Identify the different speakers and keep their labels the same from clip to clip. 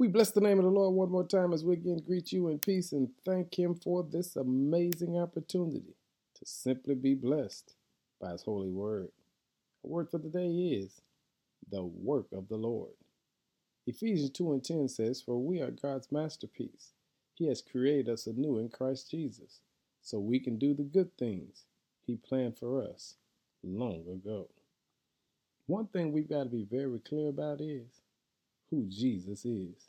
Speaker 1: We bless the name of the Lord one more time as we again greet you in peace and thank Him for this amazing opportunity to simply be blessed by His holy word. The word for the day is the work of the Lord. Ephesians 2 and 10 says, For we are God's masterpiece. He has created us anew in Christ Jesus, so we can do the good things He planned for us long ago. One thing we've got to be very clear about is who Jesus is.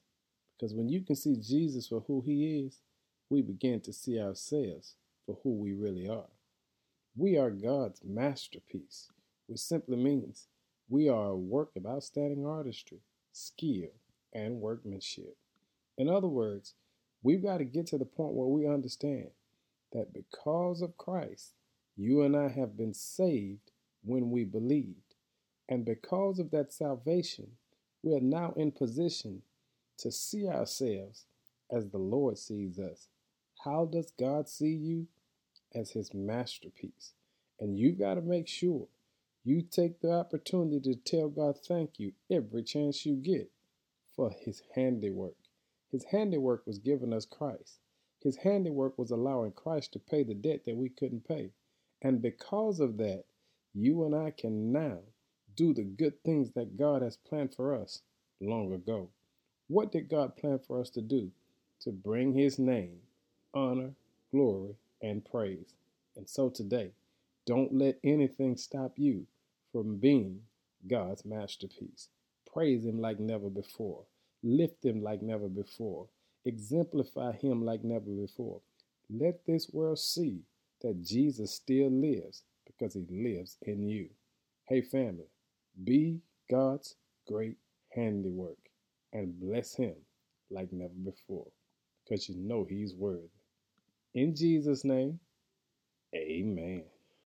Speaker 1: Because when you can see Jesus for who he is, we begin to see ourselves for who we really are. We are God's masterpiece, which simply means we are a work of outstanding artistry, skill, and workmanship. In other words, we've got to get to the point where we understand that because of Christ, you and I have been saved when we believed. And because of that salvation, we are now in position to see ourselves as the Lord sees us. How does God see you? As his masterpiece. And you've got to make sure you take the opportunity to tell God thank you every chance you get for his handiwork. His handiwork was giving us Christ. His handiwork was allowing Christ to pay the debt that we couldn't pay. And because of that, you and I can now do the good things that God has planned for us long ago. What did God plan for us to do? To bring His name, honor, glory, and praise. And so today, don't let anything stop you from being God's masterpiece. Praise Him like never before. Lift Him like never before. Exemplify Him like never before. Let this world see that Jesus still lives because He lives in you. Hey, family. Be God's great handiwork and bless Him like never before because you know He's worthy. In Jesus' name, amen.